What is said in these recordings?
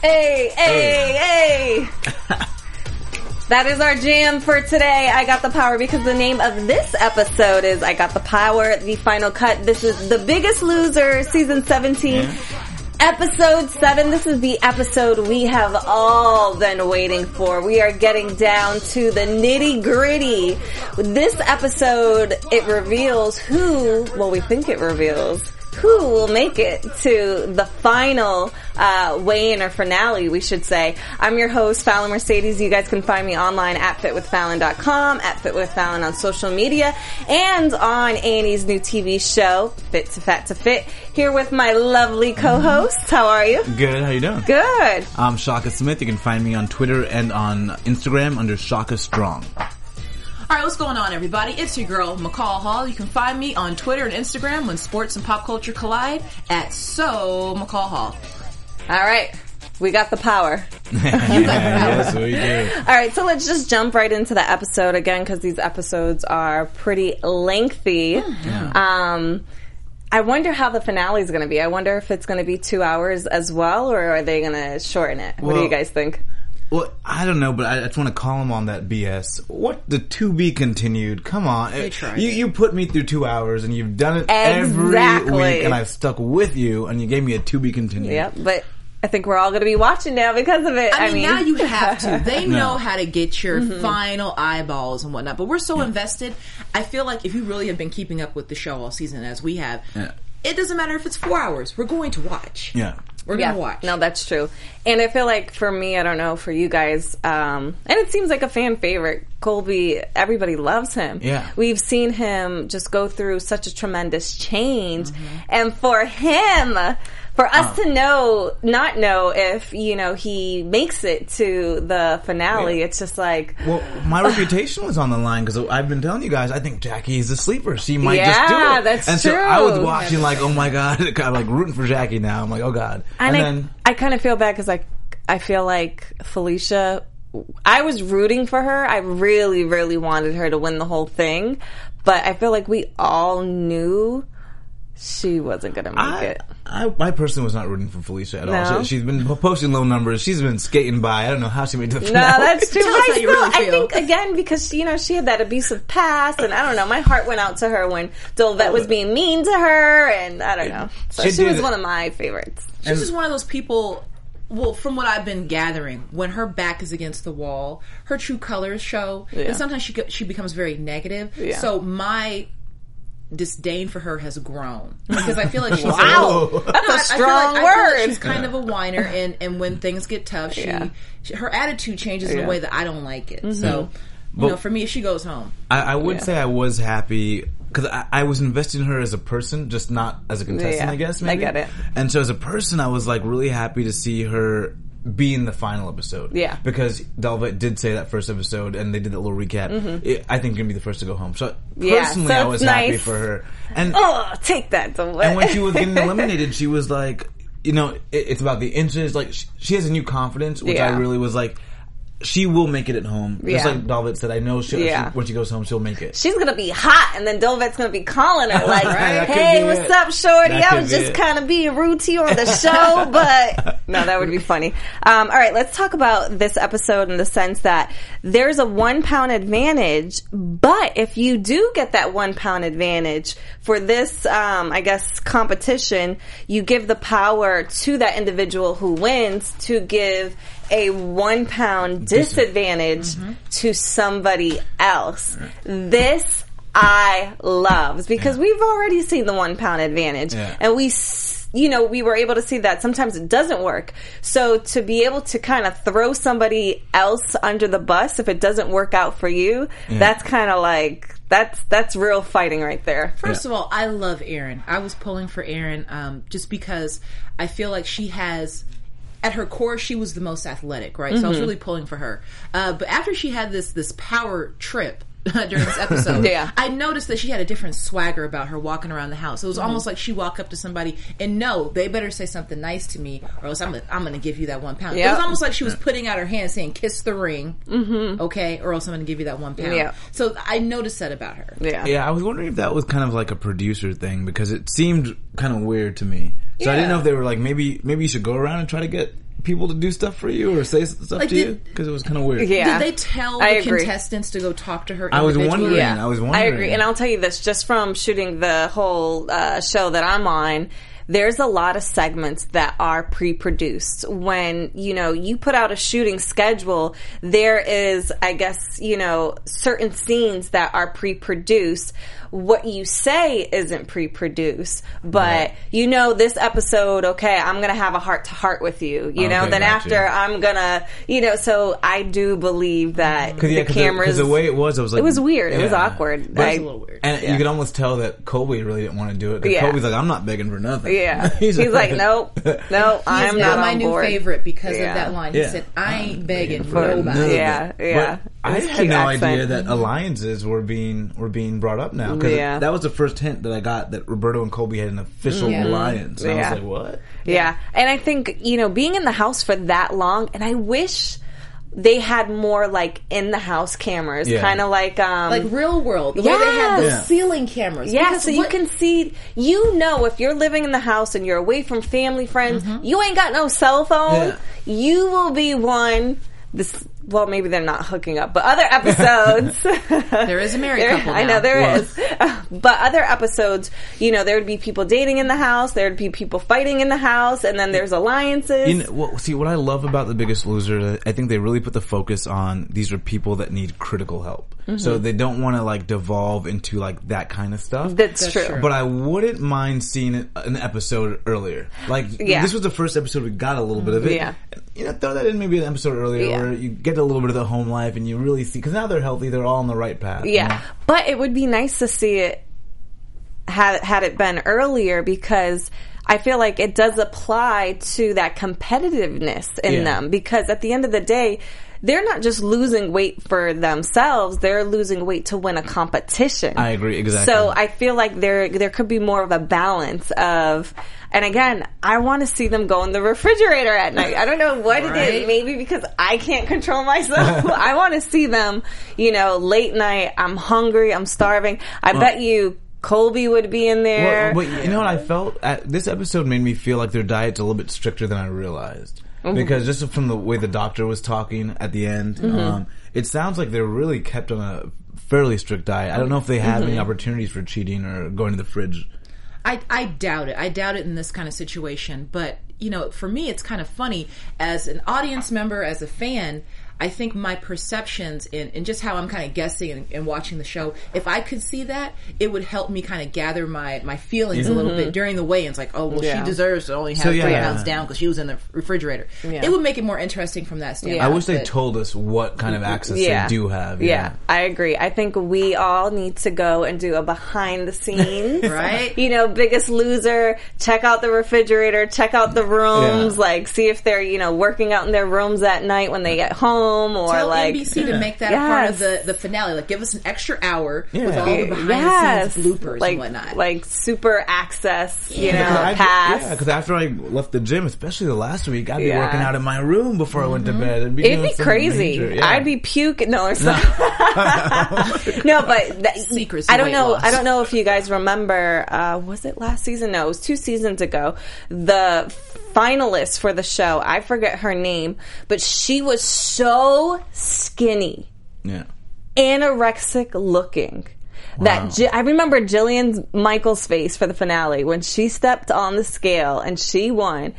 Hey, hey, hey. That is our jam for today. I got the power because the name of this episode is I got the power, the final cut. This is the biggest loser, season 17. Episode 7, this is the episode we have all been waiting for. We are getting down to the nitty gritty. This episode, it reveals who, well we think it reveals, who will make it to the final uh, weigh-in or finale, we should say. I'm your host, Fallon Mercedes. You guys can find me online at fitwithfallon.com, at fitwithfallon on social media, and on A&E's new TV show, Fit to Fat to Fit. Here with my lovely co-hosts. How are you? Good. How you doing? Good. I'm Shaka Smith. You can find me on Twitter and on Instagram under Shaka Strong. All right, what's going on, everybody? It's your girl, McCall Hall. You can find me on Twitter and Instagram when sports and pop culture collide at so McCall Hall. All right. We got the power. yes, we do. All right, so let's just jump right into the episode again because these episodes are pretty lengthy. Um, I wonder how the finale is going to be. I wonder if it's going to be two hours as well, or are they going to shorten it? what do you guys think? Well, I don't know, but I just want to call him on that BS. What the to be continued? Come on, They tried you it. you put me through two hours, and you've done it every week, and I've stuck with you, and you gave me a to be continued. Yep, but I think we're all going to be watching now because of it. I mean, now you have to. They No. know how to get your Mm-hmm. final eyeballs and whatnot. But we're so invested. I feel like if you really have been keeping up with the show all season as we have, Yeah. it doesn't matter if it's four hours. We're going to watch. Yeah. We're yeah, to watch. no, that's true. And I feel like for me, I don't know for you guys, um, and it seems like a fan favorite. Colby, everybody loves him. Yeah. we've seen him just go through such a tremendous change, Mm-hmm. and for him, for us Uh. to know, not know if you know he makes it to the finale, Yeah. it's just like. Well, my reputation was on the line because I've been telling you guys. I think Jackie is a sleeper. She might just do Yeah, it. that's and so I was watching like, oh my god, kind of like rooting for Jackie now. I'm like, oh god. And, And, I, then I kind of feel bad because I, I feel like Felicia. I was rooting for her. I really, really wanted her to win the whole thing, but I feel like we all knew she wasn't going to make I, it. I, I personally was not rooting for Felicia at No? all. She, she's been posting low numbers. She's been skating by. I don't know how she made the No, finale. that's true. Tell But us I still, really I think again because you know she had that abusive past, and I don't know. My heart went out to her when Dolvett was being mean to her, and I don't know. So She she was one of my favorites. She's just one of those people. Well, from what I've been gathering, when her back is against the wall, her true colors show, Yeah. and sometimes she she becomes very negative. Yeah. So my disdain for her has grown because I feel like she's Wow, a, that's a I- I feel like- strong I feel like word. she's kind of a whiner, and and when things get tough, she, Yeah. she- her attitude changes in a way that I don't like it. Mm-hmm. So. You know, for me, she goes home. I, I would Yeah. say I was happy because I, I was invested in her as a person, just not as a contestant. Yeah, I guess I get it. And so as a person, I was like really happy to see her be in the final episode. Yeah. because Dolvett did say that first episode, and they did that little recap. It, I think gonna be the first to go home. So Mm-hmm. Yeah, personally, so I was happy for her. And Oh, take that, Dolvett. and when she was getting eliminated, she was like, you know, it, it's about the inches. Like she, she has a new confidence, which Yeah. I really was like. She will make it at home. Just like Dolvett said, I know she'll, Yeah. she, when she goes home, she'll make it. She's gonna be hot, and then Dolvett's gonna be calling her like, could "Hey, what's it. up, shorty? That I was just kind of being rude to you on the show, but no, that would be funny." Um, all right, let's talk about this episode in the sense that there's a one pound advantage, but if you do get that one pound advantage for this, um, I guess competition, you give the power to that individual who wins to give a one pound disadvantage to somebody else. This I loves because we've already seen the one pound advantage Yeah. and we you know we were able to see that sometimes it doesn't work so to be able to kind of throw somebody else under the bus if it doesn't work out for you that's kind of like that's that's real fighting right there First of all, I love Erin. I was pulling for Erin um, just because I feel like she has. At her core, she was the most athletic, right? So I was really pulling for her. Uh, but after she had this this power trip during this episode, Yeah. I noticed that she had a different swagger about her walking around the house. It was almost like she walked up to somebody and no, they better say something nice to me, or else I'm gonna, I'm going to give you that one pound. It was almost like she was putting out her hand saying, "Kiss the ring, mm-hmm. okay, or else I'm going to give you that one pound." So I noticed that about her. yeah Yeah, I was wondering if that was kind of like a producer thing because it seemed kind of weird to me. So I didn't know if they were like maybe maybe you should go around and try to get people to do stuff for you or say stuff Like, to you because it was kind of weird. Yeah. Did they tell I the agree. contestants to go talk to her? I was wondering. Yeah, I was wondering. I agree, and I'll tell you this: just from shooting the whole uh, show that I'm on, there's a lot of segments that are pre-produced. When you know you put out a shooting schedule, there is, I guess, you know, certain scenes that are pre-produced. What you say isn't pre-produced, but you know, this episode, okay, I'm gonna have a heart to heart with you. You know, then gotcha. after I'm gonna, you know, so I do believe that Cause, yeah, the 'cause cameras. the, 'cause the way it was, it was like it was weird. It was awkward. But- I- It's a little weird. And you could almost tell that Colby really didn't want to do it. 'cause Yeah. Colby's like, I'm not begging for nothing. Yeah. He's, like, nope, nope, He I'm not my on new board. favorite because Yeah. of that line. He Yeah. said, "I ain't begging for for nobody." Yeah, yeah. But I had no accent. idea that alliances were being were being brought up now. 'Cause Yeah. that was the first hint that I got that Roberto and Colby had an official Yeah. alliance. And I Yeah. was like, what? Yeah. And I think, you know, being in the house for that long, and I wish they had more like in the house cameras, Yeah. kind of like, um, Like real world, the way they had the Yeah. ceiling cameras. yeah, Because so you can see, you know, if you're living in the house and you're away from family, friends, you ain't got no cell phone, Yeah. you will be one, this, well, maybe they're not hooking up, but other episodes. There is a married There- couple I know there Well- is, but other episodes, you know, there would be people dating in the house, there would be people fighting in the house, and then there's alliances. You know, well, see, what I love about The Biggest Loser, I think they really put the focus on these are people that need critical help. Mm-hmm. So they don't want to like devolve into like that kind of stuff. That's, That's true. true. But I wouldn't mind seeing it- an episode earlier. Like Yeah. this was the first episode we got a little bit of it. Yeah. You know, throw that in maybe an episode earlier Yeah. where you get a little bit of the home life and you really see because now they're healthy, they're all on the right path. you Yeah, know? but it would be nice to see it had had it been earlier because I feel like it does apply to that competitiveness in Yeah. them because at the end of the day they're not just losing weight for themselves they're losing weight to win a competition I agree, exactly. so I feel like there there could be more of a balance of and again, I want to see them go in the refrigerator at night. I don't know what it is. Maybe because I can't control myself. I want to see them, you know, late night. I'm hungry. I'm starving. I bet you Colby would be in there. Well, but you know what I felt? At, this episode made me feel like their diet's a little bit stricter than I realized. Mm-hmm. Because just from the way the doctor was talking at the end, Mm-hmm. um, it sounds like they're really kept on a fairly strict diet. I don't know if they have Mm-hmm. any opportunities for cheating or going to the fridge. I, I doubt it. I doubt it in this kind of situation. But, you know, for me, it's kind of funny. As an audience member, as a fan, I think my perceptions and, and just how I'm kind of guessing and, and watching the show, if I could see that, it would help me kind of gather my, my feelings a little mm-hmm. bit during the weigh-ins. Like, oh, well, Yeah. she deserves to only have So, yeah, three yeah. pounds down because she was in the refrigerator. Yeah. It would make it more interesting from that standpoint. I wish they told us what kind of access yeah. they do have. Yeah, I agree. I think we all need to go and do a behind the scenes. Right. You know, biggest loser, check out the refrigerator, check out the rooms, Yeah. like see if they're, you know, working out in their rooms at night when they get home. Home or Tell like NBC to make that a part of the, the finale. Like, give us an extra hour with Yeah. all the behind yes, the scenes bloopers like and whatnot. like super access, you know, Because I- pass. Yeah, because after I left the gym, especially the last week, I'd be Yeah. working out in my room before I went to bed. It'd be, It'd be crazy. major. Yeah. I'd be puking. No, or something. no, but that, Secrets I don't know. loss. I don't know if you guys remember. Uh, was it last season? No, it was two seasons ago. The finalist for the show. I forget her name, but she was so skinny, Yeah. anorexic looking. That Ji- I remember Jillian Michaels' face for the finale when she stepped on the scale and she won.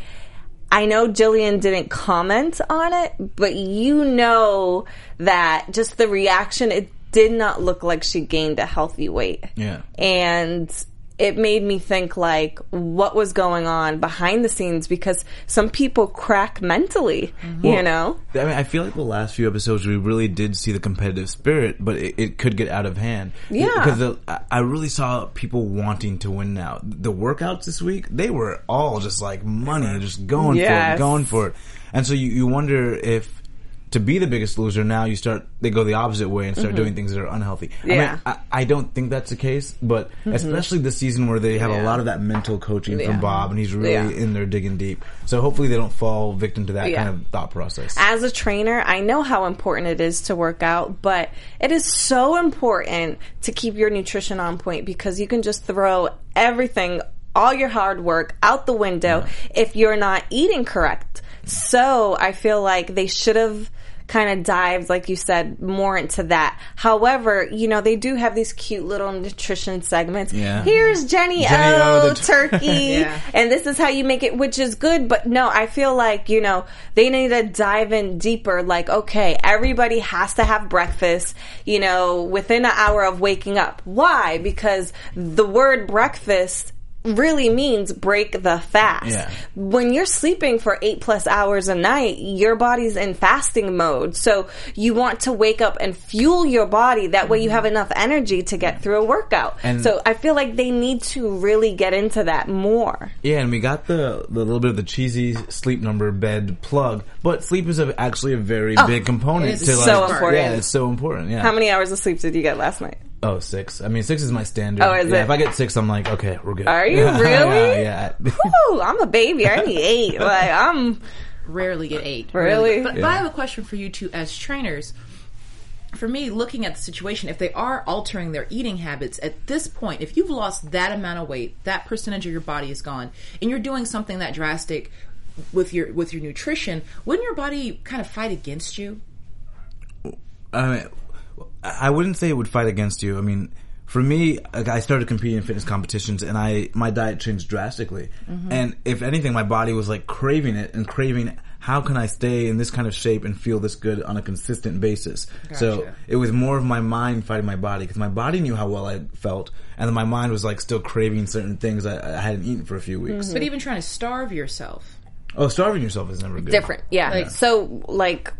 I know Jillian didn't comment on it, but you know that just the reaction, it did not look like she gained a healthy weight. Yeah. And it made me think like what was going on behind the scenes because some people crack mentally, you know? I mean, I feel like the last few episodes we really did see the competitive spirit, but it, it could get out of hand. Yeah. because the, I- really saw people wanting to win. Now the workouts this week, they were all just like money, just going for it, going for it. And so you, you wonder if to be the biggest loser now you start they go the opposite way and start doing things that are unhealthy. I Mm-hmm. Yeah. Mm-hmm. mean, I, I don't think that's the case, but especially this season where they have a lot of that mental coaching Yeah. from Bob, and he's really Yeah. in there digging deep. So hopefully they don't fall victim to that Yeah. kind of thought process. as a trainer, I know how important it is to work out, but it is so important to keep your nutrition on point because you can just throw everything, all your hard work out the window if you're not eating correct. So I feel like they should have kind of dived, like you said, more into that. However, you know, they do have these cute little nutrition segments. Yeah. Here's Jenny, Jennie-O, O, the- turkey Yeah. and this is how you make it, which is good. But no, I feel like, you know, they need to dive in deeper. Like, okay, everybody has to have breakfast, you know, within an hour of waking up. Why? Because the word breakfast really means break the fast. Yeah. When you're sleeping for eight plus hours a night, your body's in fasting mode. So you want to wake up and fuel your body. That way you mm-hmm. have enough energy to get through a workout. And- so I feel like they need to really get into that more. Yeah, and we got the, the little bit of the cheesy sleep number bed plug, but sleep is a, actually a very oh, big component it is to so like, important. Yeah, it's so important. Yeah. How many hours of sleep did you get last night? Oh, six. I mean, six is my standard. Oh, is yeah, it? If I get six, I'm like, okay, we're good. Are you really? yeah. Whew, I'm a baby. I need eight. Like I'm rarely get eight. Really? But, but Yeah. I have a question for you two as trainers. For me, looking at the situation, if they are altering their eating habits at this point, if you've lost that amount of weight, that percentage of your body is gone, and you're doing something that drastic with your with your nutrition, wouldn't your body kind of fight against you? I mean, I wouldn't say it would fight against you. I mean, for me, like, I started competing in fitness competitions, and I my diet changed drastically. Mm-hmm. And if anything, my body was like craving it and craving. How can I stay in this kind of shape and feel this good on a consistent basis? So it was more of my mind fighting my body because my body knew how well I felt, and then my mind was like still craving certain things I, I hadn't eaten for a few weeks. But even trying to starve yourself, Oh, starving yourself is never good. different. Yeah. Like- so like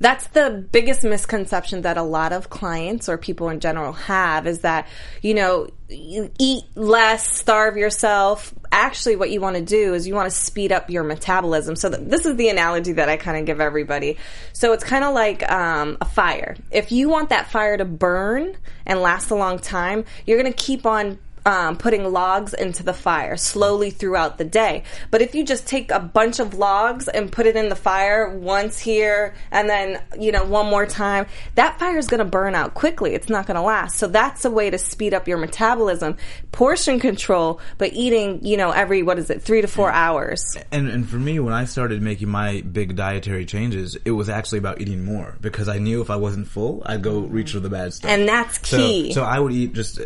that's the biggest misconception that a lot of clients or people in general have is that, you know, you eat less, starve yourself. Actually, what you want to do is you want to speed up your metabolism. So th- this is the analogy that I kind of give everybody. So it's kind of like um, a fire. If you want that fire to burn and last a long time, you're going to keep on um, putting logs into the fire slowly throughout the day. But if you just take a bunch of logs and put it in the fire once here and then, you know, one more time, that fire is going to burn out quickly. It's not going to last. So that's a way to speed up your metabolism. Portion control, but eating, you know, every, what is it, three to four hours. And and for me, when I started making my big dietary changes, it was actually about eating more because I knew if I wasn't full, I'd go reach for the bad stuff. And that's key. So, I would eat just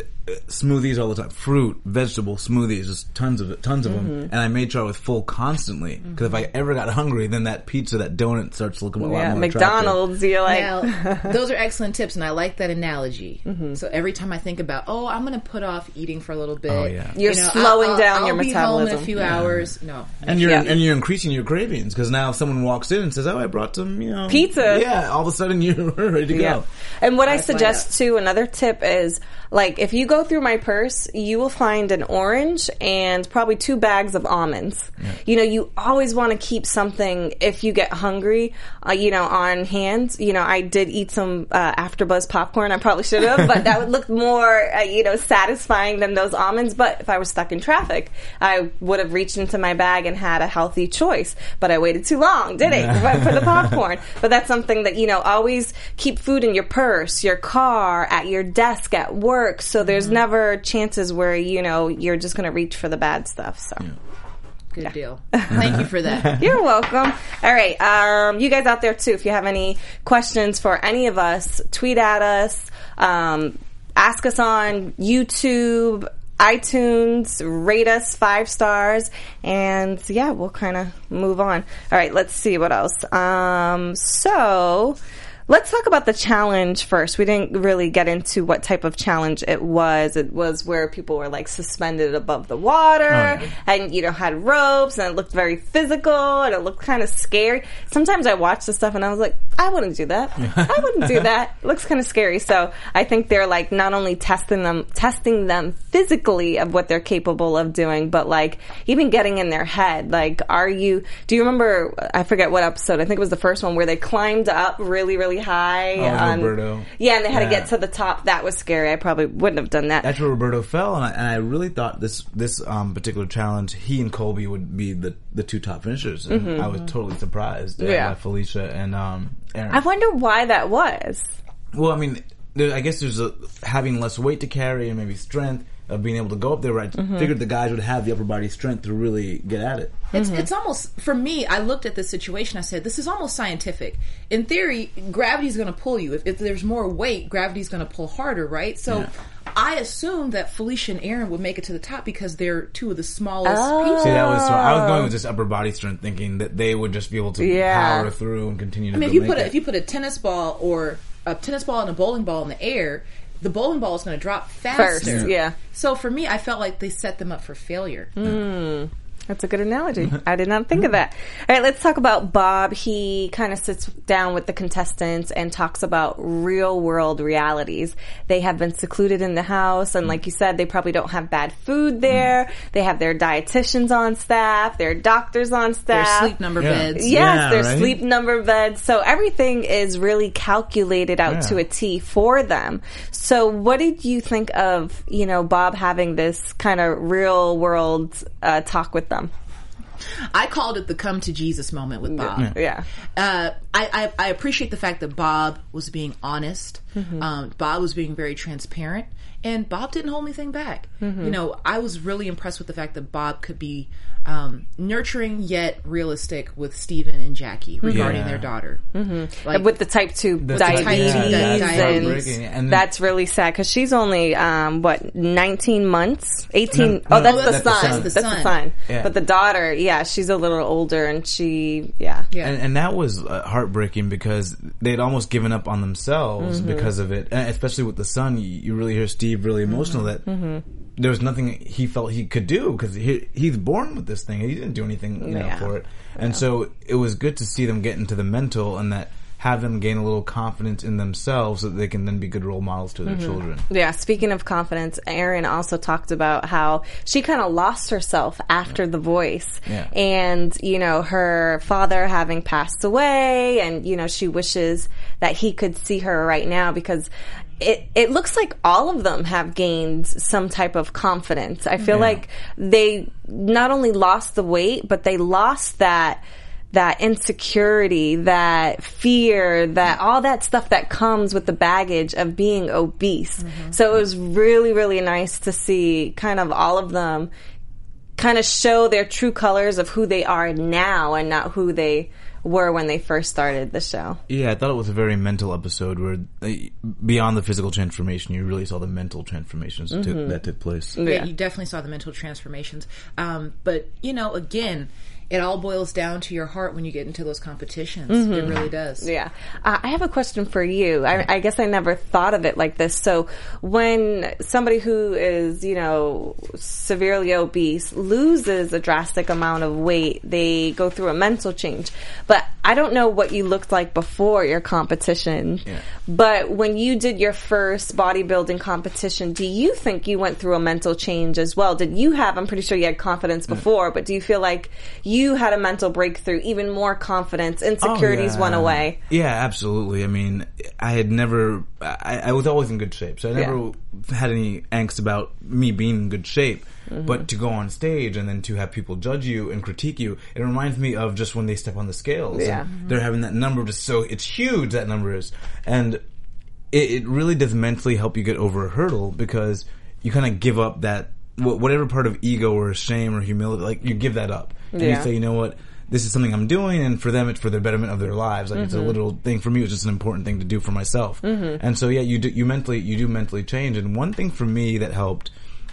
smoothies all the time, fruit, vegetable smoothies, just tons of it, tons of them. Mm-hmm. And I made sure I was full constantly because if I ever got hungry, then that pizza, that donut starts looking a lot yeah, more McDonald's, you're like, now, those are excellent tips, and I like that analogy. Mm-hmm. So every time I think about, oh, I'm going to put off eating for a little bit. Oh, yeah. You're slowing down I'll your be home in a metabolism. few hours. No, And you're Yeah. and you're increasing your cravings because now if someone walks in and says, "Oh, I brought some, you know, Pizza. yeah, all of a sudden you're ready to Yeah. go. And what I find suggest too, another tip is like if you go go through my purse, you will find an orange and probably two bags of almonds. You know, you always want to keep something if you get hungry, uh, you know, on hand. You know, I did eat some uh, AfterBuzz popcorn. I probably should have, but that would look more, uh, you know, satisfying than those almonds. But if I was stuck in traffic, I would have reached into my bag and had a healthy choice. But I waited too long, did it? For the popcorn. But that's something that you know, always keep food in your purse, your car, at your desk, at work. So there's never chances where you know you're just going to reach for the bad stuff. So. Good deal. Thank you for that. You're welcome. All right. Um, you guys out there too, if you have any questions for any of us, tweet at us, um, ask us on YouTube, iTunes, rate us five stars, and yeah, we'll kind of move on. All right. Let's see what else. Um, so, Let's talk about the challenge first. We didn't really get into what type of challenge it was. It was where people were like suspended above the water oh, and, you know, had ropes and it looked very physical and it looked kind of scary. Sometimes I watched the stuff and I was like, I wouldn't do that. I wouldn't do that. It looks kind of scary. So I think they're like not only testing them, testing them physically of what they're capable of doing, but like even getting in their head. Like, are you, do you remember, I forget what episode, I think it was the first one where they climbed up really, really high. Oh, on- Roberto. Yeah, and they had to get to the top. That was scary. I probably wouldn't have done that. That's where Roberto fell, and I, and I really thought this this um, particular challenge, he and Colby would be the, the two top finishers. And I was totally surprised Yeah. by Felicia and um, Erin. I wonder why that was. well, I mean, there, I guess there's a, having less weight to carry and maybe strength of being able to go up there. Right, mm-hmm. figured the guys would have the upper body strength to really get at it. It's, mm-hmm. it's almost for me. I looked at this situation. I said, "This is almost scientific. In theory, gravity's going to pull you. If, if there's more weight, gravity's going to pull harder, right?" So, Yeah. I assumed that Felicia and Erin would make it to the top because they're two of the smallest Oh. people. See, that was so I was going with just upper body strength, thinking that they would just be able to Yeah. power through and continue to. I mean, if you put a, it. if you put a tennis ball or a tennis ball and a bowling ball in the air, the bowling ball is going to drop faster. First, yeah. So for me, I felt like they set them up for failure. Hmm. That's a good analogy. I did not think of that. All right, let's talk about Bob. He kind of sits down with the contestants and talks about real world realities. They have been secluded in the house, and like you said, they probably don't have bad food there. They have their dietitians on staff, their doctors on staff, Their sleep number Yeah. beds. Yes, Yeah, their right? sleep number beds. So everything is really calculated out Yeah. to a T for them. So what did you think of, you know, Bob having this kind of real world uh, talk with them? I called it the come to Jesus moment with Bob. Yeah. uh, I, I, I appreciate the fact that Bob was being honest. Mm-hmm. Um, Bob was being very transparent, and Bob didn't hold anything back. Mm-hmm. You know, I was really impressed with the fact that Bob could be um, nurturing yet realistic with Stephen and Jackie regarding Yeah. their daughter. Mm-hmm. Like, with the type 2 The diabetes, type- yeah, that's and. And then- that's really sad because she's only um, what 19 months 18 No, oh no, that's, the, that's the son. son. that's The the son. son Yeah. but the daughter yeah she's a little older and she yeah yeah. and, and that was uh, heartbreaking because they'd almost given up on themselves Mm-hmm. because of it. And especially with the son, you, you really hear Steve really emotional Mm-hmm. that there was nothing he felt he could do because he, he's born with this thing. He didn't do anything you know Yeah. for it, and so it was good to see them get into the mental and that have them gain a little confidence in themselves so that they can then be good role models to Mm-hmm. their children. Yeah, speaking of confidence, Erin also talked about how she kind of lost herself after The Voice. Yeah. And, you know, her father having passed away and, you know, she wishes that he could see her right now because it, it looks like all of them have gained some type of confidence. I feel Yeah. like they not only lost the weight, but they lost that that insecurity, that fear, that all that stuff that comes with the baggage of being obese. Mm-hmm. So it was really, really nice to see kind of all of them kind of show their true colors of who they are now and not who they were when they first started the show. Yeah, I thought it was a very mental episode where uh, beyond the physical transformation, you really saw the mental transformations that, Mm-hmm. took, that took place. yeah, you definitely saw the mental transformations. Um, but you know, again, it all boils down to your heart when you get into those competitions. It really does. Mm-hmm. Yeah. Uh, I have a question for you. I, I guess I never thought of it like this. So when somebody who is, you know, severely obese loses a drastic amount of weight, they go through a mental change. But I don't know what you looked like before your competition, Yeah. but when you did your first bodybuilding competition, do you think you went through a mental change as well? Did you have, I'm pretty sure you had confidence Mm. before, but do you feel like you had a mental breakthrough, even more confidence, Oh, insecurities yeah. went away? Yeah, absolutely. I mean, I had never, I, I was always in good shape, so I never had any angst about me being in good shape. Mm-hmm. But to go on stage and then to have people judge you and critique you, it reminds me of just when they step on the scales. Yeah. And they're having that number just so, it's huge, that number is. And it, it really does mentally help you get over a hurdle because you kind of give up that, wh- whatever part of ego or shame or humility, like you give that up. And you say, you know what? This is something I'm doing, and for them, it's for the betterment of their lives. Like it's a little thing for me. It's just an important thing to do for myself. And so, yeah, you do, you mentally, you do mentally change. And one thing for me that helped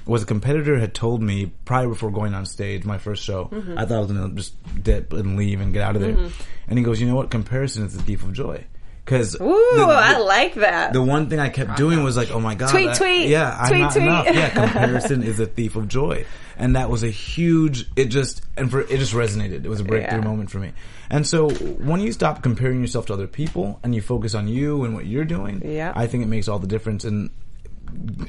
was a competitor had told me prior before going on stage, my first show. Mm-hmm. I thought I was gonna just dip and leave and get out of there. Mm-hmm. And he goes, you know what? Comparison is the thief of joy. Because Ooh, I like that. the one thing I kept doing was like, oh my god, Tweet, I- tweet. yeah, I'm Tweet, not tweet. enough. Yeah, comparison is a thief of joy, and that was a huge. It just and for it just resonated. It was a breakthrough Yeah. moment for me. And so when you stop comparing yourself to other people and you focus on you and what you're doing, Yeah. I think it makes all the difference. And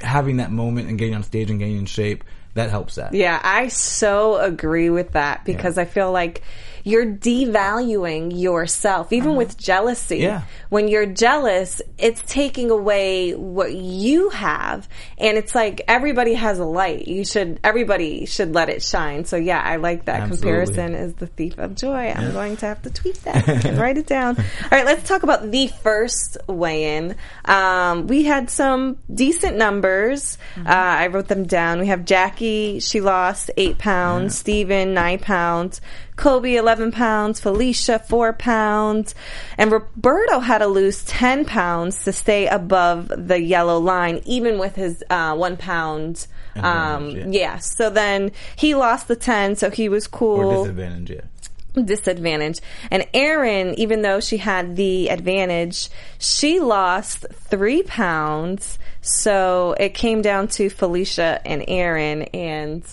having that moment and getting on stage and getting in shape that helps that. Yeah, I so agree with that because I feel like you're devaluing yourself, even with jealousy. Yeah. When you're jealous, it's taking away what you have. And it's like everybody has a light. You should, everybody should let it shine. So yeah, I like that. Absolutely. Comparison is the thief of joy. I'm going to have to tweet that and write it down. All right, let's talk about the first weigh in. Um, we had some decent numbers. Uh, I wrote them down. We have Jackie, she lost eight pounds. Steven, nine pounds. Colby, 11 pounds. Felicia, four pounds. And Roberto had to lose 10 pounds to stay above the yellow line, even with his uh, one pound. Um, yeah. yeah. So then he lost the 10, so he was cool Or disadvantage, yeah. disadvantage. And Erin, even though she had the advantage, she lost three pounds. So it came down to Felicia and Erin, and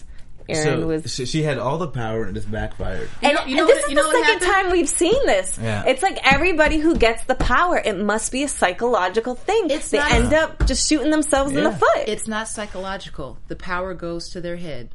Erin So was. she, she had all the power and it just backfired. And, know- you know and this what- is you the second happened? time we've seen this. Yeah. It's like everybody who gets the power, it must be a psychological thing. It's they not- end up just shooting themselves in the foot. It's not psychological. The power goes to their head.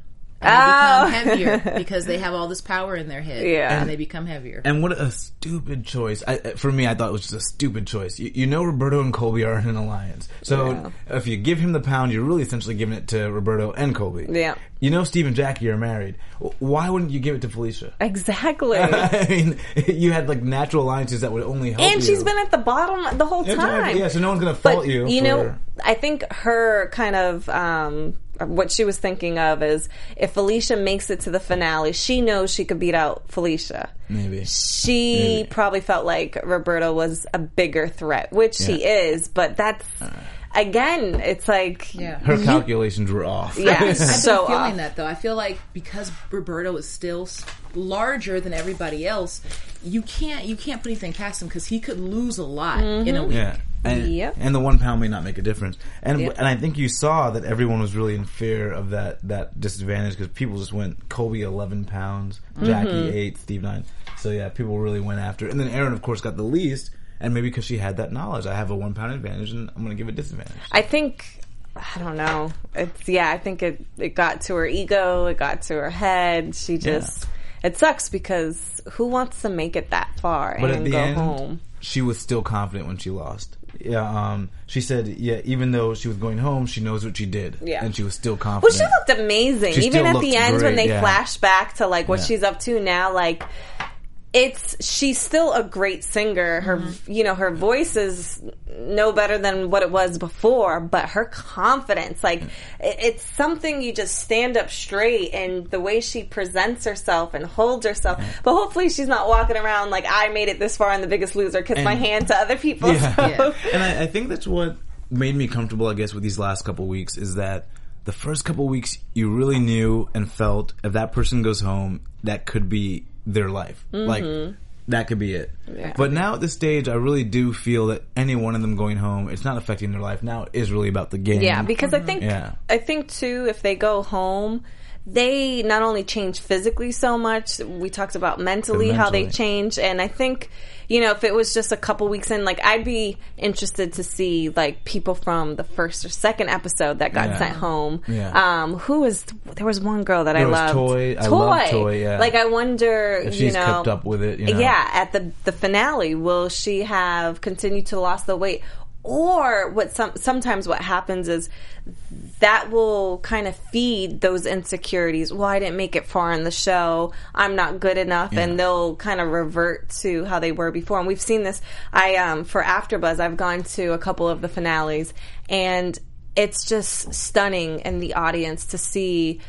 Oh. And they become heavier because they have all this power in their head. Yeah. And they become heavier. And what a stupid choice. I, for me, I thought it was just a stupid choice. You, you know Roberto and Colby are in an alliance. So if you give him the pound, you're really essentially giving it to Roberto and Colby. Yeah. You know Steve and Jackie are married. Why wouldn't you give it to Felicia? exactly. I mean, you had like natural alliances that would only help and you. she's been at the bottom the whole time. Yeah, so no one's going to fault but you. you for- know, I think her kind of um, what she was thinking of is if Felicia makes it to the finale, she knows she could beat out Felicia. Maybe. She Maybe. probably felt like Roberto was a bigger threat, which she Yeah. is. But that's uh. again, it's like yeah. Her calculations were off. Yeah. I've been So feeling off. that though. I feel like because Roberto is still larger than everybody else, you can't you can't put anything past him because he could lose a lot in a mm-hmm. week. Yeah. And, Yep. and the one pound may not make a difference. And Yep. and I think you saw that everyone was really in fear of that, that disadvantage because people just went Colby 11 pounds, Jackie Mm-hmm. 8, Steve 9. So yeah, people really went after it. And then Erin, of course, got the least. And maybe because she had that knowledge, I have a one pound advantage and I'm going to give a disadvantage. I think I don't know. It's yeah. I think it it got to her ego. It got to her head. She just. It sucks because who wants to make it that far But and go end, home? she was still confident when she lost. Yeah, um, she said, yeah, even though she was going home, she knows what she did. Yeah. And she was still confident. Well, she looked amazing. She Even at the end when they yeah. flash back to like what Yeah. she's up to now, like it's she's still a great singer. Her Mm-hmm. you know her voice is no better than what it was before, but her confidence, like it, it's something you just stand up straight and the way she presents herself and holds herself. But hopefully she's not walking around like I made it this far in The Biggest Loser, kiss my hand to other people. Yeah. So- Yeah. and I, I think that's what made me comfortable, I guess, with these last couple weeks is that the first couple weeks you really knew and felt if that person goes home, that could be their life. Like mm-hmm. that could be it. But now at this stage, I really do feel that any one of them going home, it's not affecting their life. Now it is really about the game. Yeah, because I think Yeah. I think too, if they go home, they not only change physically so much, we talked about mentally, how they change. And I think, you know, if it was just a couple weeks in, like, I'd be interested to see, like, people from the first or second episode that got Yeah. sent home. Yeah. Um, who was, there was one girl that There I was loved. Toy. I love Toy, yeah. Like, I wonder, If you she's know. kept up with it, you know. Yeah, at the the finale, will she have continued to lose the weight, or what? Some sometimes what happens is that will kind of feed those insecurities. Well, I didn't make it far in the show. I'm not good enough, and they'll kind of revert to how they were before. And we've seen this. I um for AfterBuzz, I've gone to a couple of the finales, and it's just stunning in the audience to see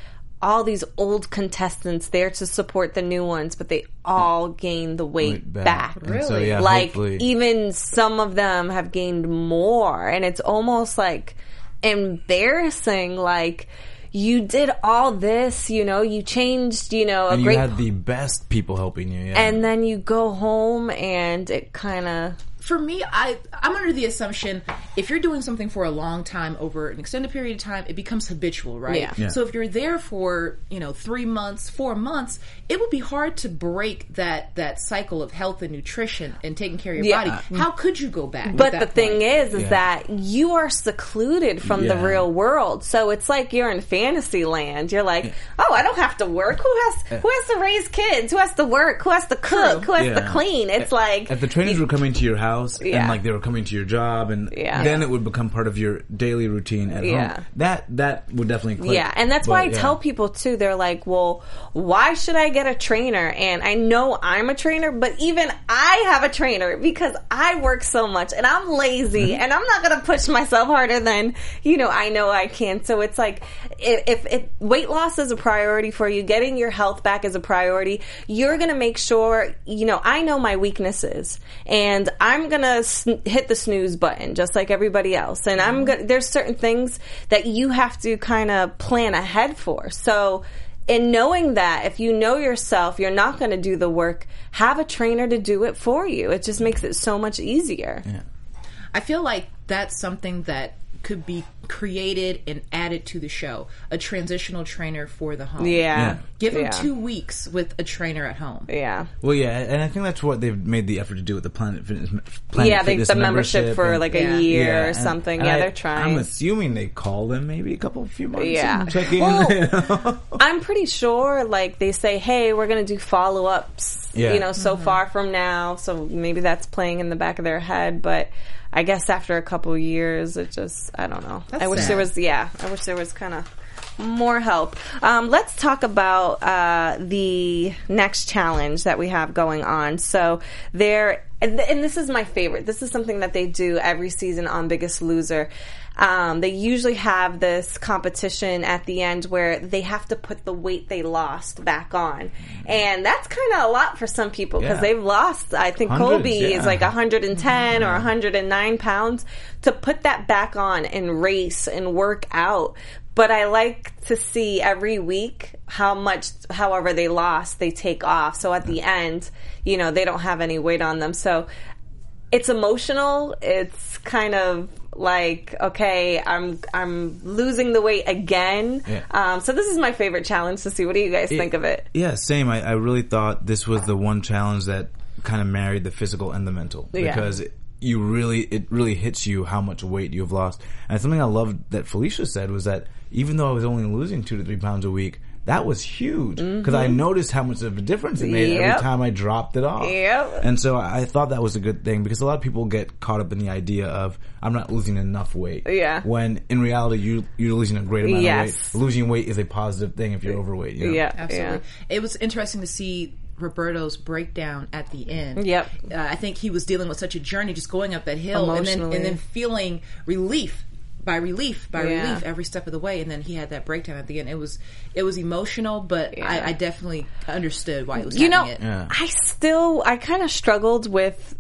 all these old contestants there to support the new ones, but they all gain the weight Went back. Really, so, yeah, like hopefully- even some of them have gained more, and it's almost like embarrassing. Like you did all this, you know, you changed, you know, a and you great, had the best people helping you. Yeah. and then you go home and it kind of for me, I I'm under the assumption if you're doing something for a long time over an extended period of time, it becomes habitual, right? Yeah. Yeah. So if you're there for you know three months, four months, it would be hard to break that that cycle of health and nutrition and taking care of your Yeah. body. Mm-hmm. How could you go back? But the that thing is, is Yeah. that you are secluded from the real world. So it's like you're in fantasy land. You're like, oh, I don't have to work. Who has who has to raise kids? Who has to work? Who has to cook? Who has to clean? It's like if the trainers were coming to your house Yeah. and like they were coming to your job and Yeah. then it would become part of your daily routine at Yeah. home. That that would definitely click. Yeah, and that's why I tell people too. They're like, "Well, why should I get a trainer?" And I know I'm a trainer, but even I have a trainer because I work so much and I'm lazy Mm-hmm. and I'm not going to push myself harder than you know I know I can. So it's like if, if, if weight loss is a priority for you, getting your health back is a priority. You're going to make sure you know I know my weaknesses and I'm to sn- hit the snooze button just like everybody else. And I'm mm-hmm. going to there's certain things that you have to kind of plan ahead for. So in knowing that if you know yourself, you're not to do the work, have a trainer to do it for you. It just makes it so much easier. I feel like that's something that could be created and added to the show. A transitional trainer for the home. Yeah. Yeah. Give them Yeah. two weeks with a trainer at home. Yeah. Well, yeah, and I think that's what they've made the effort to do with the Planet Fitness. Planet Yeah, they, Fitness the membership, for and- like a year Yeah, or and- something. and yeah, I- they're trying. I'm assuming they call them maybe a couple of few months. Yeah. and check in. Well, you know? I'm pretty sure, like they say, hey, we're gonna do follow ups. Yeah. You know, so mm-hmm. far from now. So maybe that's playing in the back of their head, but. I guess after a couple years, it just, I don't know. That's I wish sad. there was, yeah, I wish there was kind of more help. Um, let's talk about uh, the next challenge that we have going on. So there, and th- and this is my favorite. This is something that they do every season on Biggest Loser. Um, they usually have this competition at the end where they have to put the weight they lost back on, and that's kind of a lot for some people because Yeah. they've lost. I think Hundreds, Colby yeah. is like 110 or 109 pounds to put that back on and race and work out. But I like to see every week how much, however they lost, they take off. So at the end, you know, they don't have any weight on them. So it's emotional. It's kind of like, okay, I'm, I'm losing the weight again. Yeah. Um, so this is my favorite challenge to see. What do you guys think of it? Yeah, same. I, I really thought this was the one challenge that kind of married the physical and the mental Yeah. because you really it really hits you how much weight you have lost. And something I loved that Felicia said was that even though I was only losing two to three pounds a week, that was huge because I noticed how much of a difference it made Mm-hmm. Yep. every time I dropped it off. Yep. And so I I thought that was a good thing because a lot of people get caught up in the idea of I'm not losing enough weight. Yeah. When in reality you you're losing a great amount Yes. of weight. Losing weight is a positive thing if you're overweight. You know? Yeah. Absolutely. Yeah. It was interesting to see Roberto's breakdown at the end. Yep. Uh, I think he was dealing with such a journey, just going up that hill, and then and then feeling relief by relief by Yeah. relief every step of the way. And then he had that breakdown at the end. It was it was emotional, but I, I definitely understood why he was you know, having it. Yeah. I still, I kind of struggled with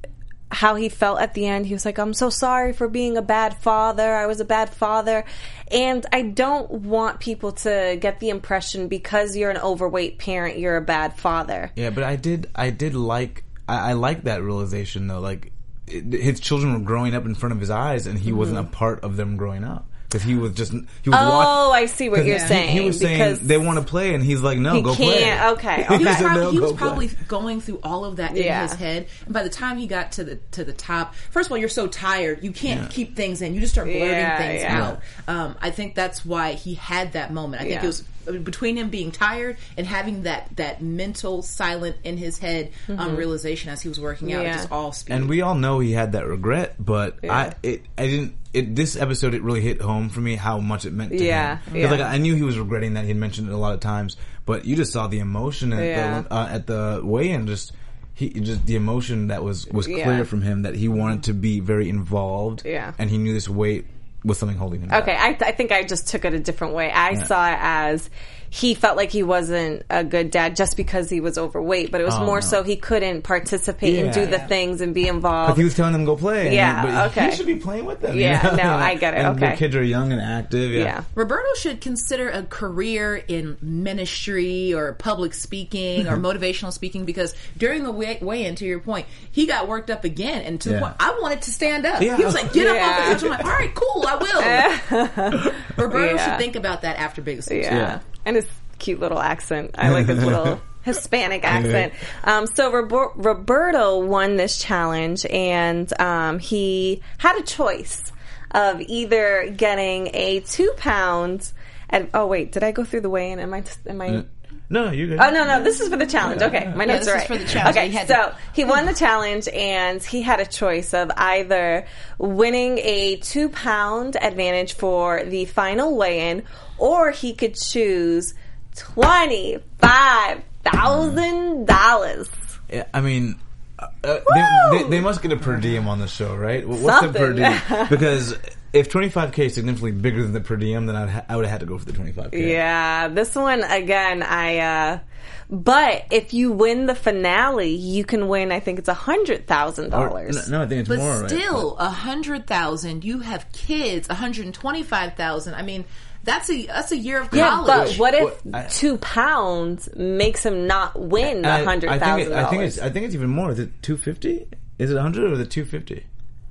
how he felt at the end. He was like, I'm so sorry for being a bad father. I was a bad father. And I don't want people to get the impression because you're an overweight parent, you're a bad father. Yeah, but I did. I did like. I, I like that realization though. Like, it, his children were growing up in front of his eyes, and he wasn't a part of them growing up. because he was just he was Oh, watching. I see what you're he- saying. He, was saying because they want to play, and he's like, "No, he go play." can't. Okay, He was, said, probably, "No, he was go play." probably going through all of that Yeah. in his head, and by the time he got to the to the top, first of all, you're so tired, you can't keep things in. You just start blurting Yeah, things yeah. out. Um, I think that's why he had that moment. I think it was between him being tired and having that that mental silent in his head um, realization as he was working out, Mm-hmm. Yeah. just all speed. and we all know he had that regret, but I it I didn't. It, this episode it really hit home for me how much it meant to Yeah, him. yeah. Because like I knew he was regretting that he had mentioned it a lot of times, but you just saw the emotion at Yeah. the uh, at the weigh-in. Just he just the emotion that was was clear Yeah. from him that he wanted to be very involved. Yeah. and he knew this weight was something holding him. Okay, I, I think I just took it a different way. I saw it as he felt like he wasn't a good dad just because he was overweight, but it was Oh, more no. so he couldn't participate and do the things and be Like involved. he was telling them to go play. and- Yeah, but okay. He should be playing with them. Yeah, you know? no, I get it, And okay. The kids are young and active. Yeah. yeah. Roberto should consider a career in ministry or public speaking or motivational speaking because during the way, weigh-in, to your point, he got worked up again, and to the point I wanted to stand up. Yeah. He was like, "Get up off the couch." I'm like, "All right, cool, I will." Roberto Yeah. should think about that after Biggest Loser. Yeah. Yeah. And his cute little accent. I like his little Hispanic accent. Um, so Rober- Roberto won this challenge and um, he had a choice of either getting a two pound. And, oh wait, did I go through the weigh in? Am I? Am I? No, you good. Oh no, no, this is for the challenge. Okay, my notes this are is right. for the challenge. Okay, He had so to- he won the challenge, and he had a choice of either winning a two pound advantage for the final weigh in, or he could choose twenty five thousand dollars. Yeah, I mean, uh, uh, they, they, they must get a per diem on the show, right? Wh- What's the per diem? Because if 25k is significantly bigger than the per diem, then I'd ha- I would have had to go for the 25k. Yeah, this one again. I. uh but if you win the finale, you can win. I think it's a hundred thousand dollars. no, no, I think it's But more. right? still, a hundred thousand. You have kids. One hundred twenty-five thousand. I mean, that's a that's a year of college. Yeah, but what if What- I- two pounds makes him not win And the I- I think it- I think it's I think it's even more. Is it 250? Is it 100 or the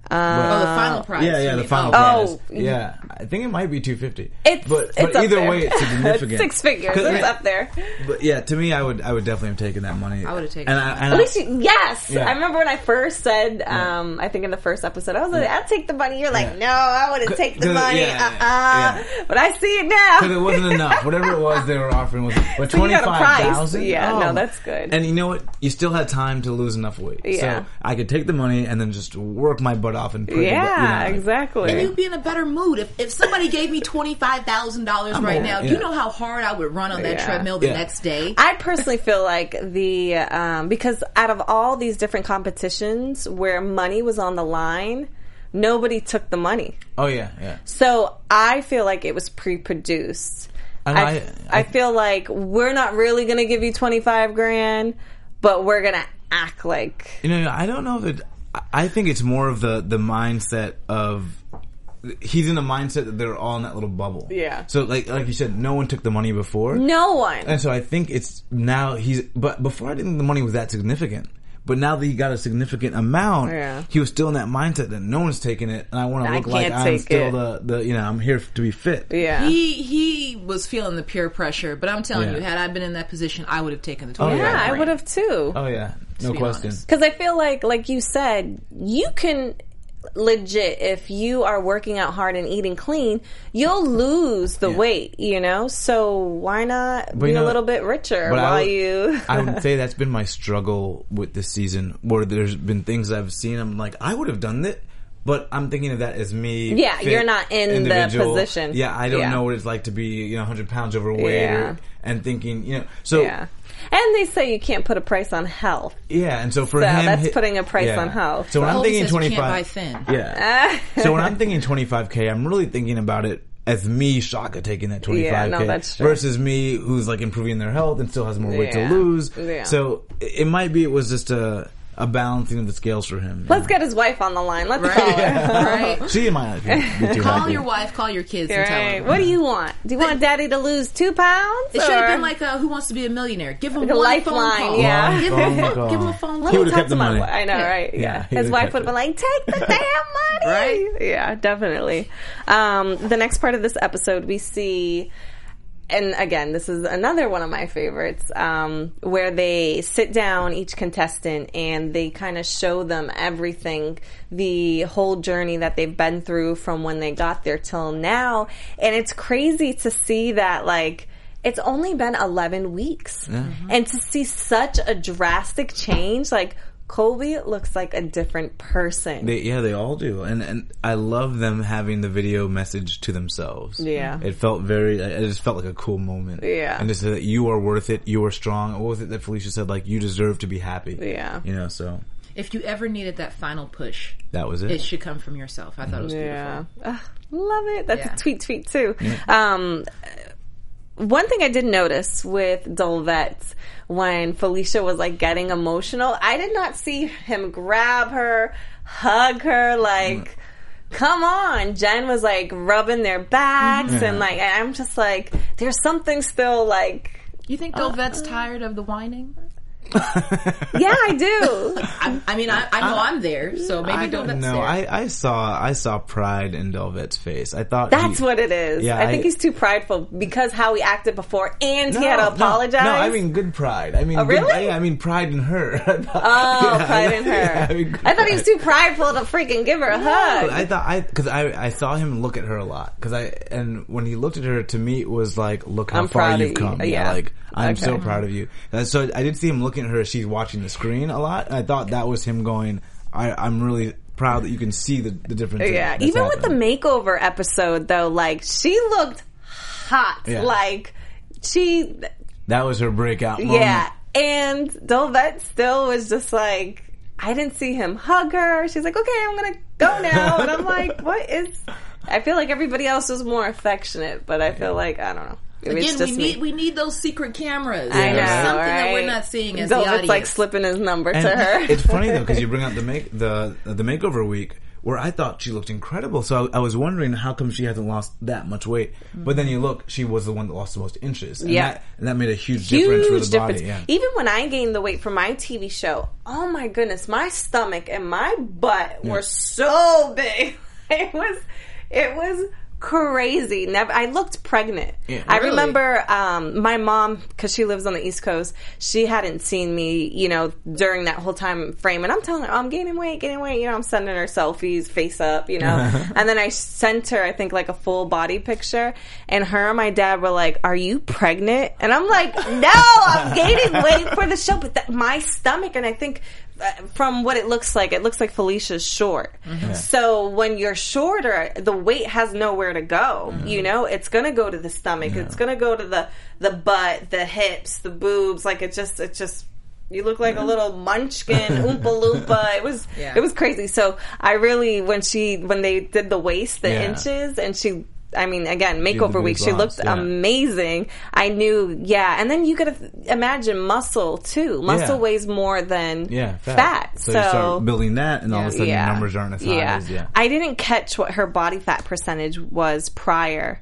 250? oh, the final prize. Yeah, yeah, the final Oh, Oh. prize. Yeah, I think it might be 250. It's but, it's but up either there. way, it's significant. Six figures. It's up there. But yeah, to me, I would I would definitely have taken that money. I would have taken And. I, and At I- least you, yes. Yeah. I remember when I first said, um, I think in the first episode, I was like, "I'll take the money." You're like, "No, I wouldn't take the money." yeah, uh uh yeah. But I see it now. because it wasn't enough. Whatever it was they were offering was but So you twenty got a five price. thousand. Yeah, no, that's good. And you know what? You still had time to lose enough weight. Yeah. So I could take the money and then just work my butt off and prove Yeah, that, you know, exactly. And you'd be in a better mood if, if somebody gave me twenty five thousand dollars right all- now. yeah. You know how hard I would run on that Yeah. treadmill the Yeah. next day. I personally feel like the um, because out of all these different competitions where money was on the line, nobody took the money. Oh yeah, yeah. So I feel like it was pre-produced. And I, I- I, I- feel like we're not really going to give you 25 grand, but we're going to act like You know, I don't know that. I- I think it's more of the the mindset of he's in the mindset that they're all in that little bubble. Yeah. So like like you said, no one took the money before. no one. And so I think it's now he's, but before I didn't think the money was that significant. But now that he got a significant amount, Yeah. he was still in that mindset that no one's taking it, and I want to look like I'm still it. the, the, you know, I'm here to be fit. yeah. He he was feeling the peer pressure, but I'm telling Yeah. you, had I been in that position, I would have taken the Oh, twenty. yeah. yeah, I would have too. Oh yeah, no be question. Because I feel like, like you said, you can legit if you are working out hard and eating clean, you'll lose the Yeah. weight. You know, so why not be you a little bit richer But I while would- you? I would say that's been my struggle with this season, where there's been things I've seen. I'm like, I would have done it, but I'm thinking of that as me. Yeah, fit you're not in the position. Yeah, I don't Yeah. know what it's like to be, you know, 100 pounds overweight, Yeah. or, and thinking, you know, so yeah. And they say you can't put a price on health. Yeah, and so for So him, that's hi- putting a price on health. So when I'm thinking says you twenty can't buy five, thin. yeah. so when I'm thinking twenty five k, I'm really thinking about it as me, Shaka, taking that twenty five Yeah, k no, that's versus me, who's like improving their health and still has more weight Yeah. to lose. Yeah. So it it might be it was just a a balancing of the scales for him. Let's get his wife on the line. Let's call her. right? She might be too Call happy. your wife, call your kids, and tell Right. them. What do you want? Do you want daddy to lose two pounds? It should have or- been like uh, Who Wants to Be a Millionaire? Give him Like a one lifeline, phone call. yeah. Give him, phone a phone- call. give him a phone Let call. He me would've talk kept to the my money. wi- I know, right? Yeah, Yeah. he His would've wife kept would have been like, take the damn money. Right. Yeah, definitely. Um, the next part of this episode, we see, and again, this is another one of my favorites, um, where they sit down, each contestant, and they kind of show them everything, the whole journey that they've been through from when they got there till now. And it's crazy to see that, like, it's only been 11 weeks. And to see such a drastic change, like, Colby looks like a different person. They, yeah, they all do, and and I love them having the video message to themselves. Yeah. it felt very. It just felt like a cool moment. Yeah. and just that you are worth it. You are strong. What was it that Felicia said? Like you deserve to be happy. Yeah. you know. So If you ever needed that final push, that was it. it should come from yourself. I thought it was Yeah. beautiful. Ugh, love it. That's Yeah. a tweet tweet too. Um, one thing I did notice with Dolvett when Felicia was like getting emotional, I did not see him grab her, hug her, like, come on. Jen was like rubbing their backs mm-hmm. and like, I'm just like, there's something still like, You think Dolvett's uh-uh. tired of the whining? Yeah, I do. I, I mean, I, I know I, am there, so maybe I don't Dolvett's know. I, I saw I saw pride in Dolvett's face. I thought That's he- what it is. Yeah, I think I- he's too prideful because how he acted before and he had to apologize. No, I mean good pride. I mean, Oh, really? yeah, I mean pride in her. Oh, pride in her. Yeah, I, mean, I thought he was too prideful to freaking give her a hug. I thought I because I I saw him look at her a lot because I and when he looked at her to me it was like look how I'm far you've you. come Yeah. like I'm Okay. so proud of you and so I did see him looking at her she's watching the screen a lot I thought that was him going I I'm really proud that you can see the the difference yeah, even with the makeover episode though, like she looked hot. Yeah. Like she, that was her breakout moment. yeah. And Dolvett still was just like, I didn't see him hug her. She's like, okay, I'm gonna go now, and I'm like, what is? I feel like everybody else was more affectionate, but I feel like I don't know. Maybe it's Again, just we me. need we need those secret cameras. I know, There's something right? that we're not seeing as Dolvett's the audience. like slipping his number And to her. it's funny though because you bring up the make the the makeover week where I thought she looked incredible. So I, I was wondering how come she hasn't lost that much weight. But then you look, she was the one that lost the most inches. And Yeah. that, and that made a huge, difference for huge the body. Yeah. Even when I gained the weight for my TV show, oh my goodness, my stomach and my butt were so big. It was, it was crazy. Never, I looked pregnant. Yeah. I Really? remember um, my mom because she lives on the East Coast. She hadn't seen me, you know, during that whole time frame, and I'm telling her, oh, I'm gaining weight, gaining weight. You know, I'm sending her selfies, face up, you know, and then I sent her, I think, like a full body picture, and her and my dad were like, "Are you pregnant?" And I'm like, "No, I'm gaining weight for the show." But that, my stomach, and I think. Uh, From what it looks like, it looks like Felicia's short. So when you're shorter, the weight has nowhere to go. You know, it's gonna go to the stomach. It's gonna go to the the butt, the hips, the boobs. Like it just, it just. You look like a little munchkin, oompa loompa. It was, Yeah. it was crazy. So I really, when she, when they did the waist, the Yeah. inches, and she, I mean, again, makeover week, she looked yeah. amazing. I knew, yeah. And then you could imagine muscle too. Muscle Yeah. weighs more than Yeah, fat. fat. So, So, you start building that, and all of a sudden your numbers aren't as high yeah. as yeah. I didn't catch what her body fat percentage was prior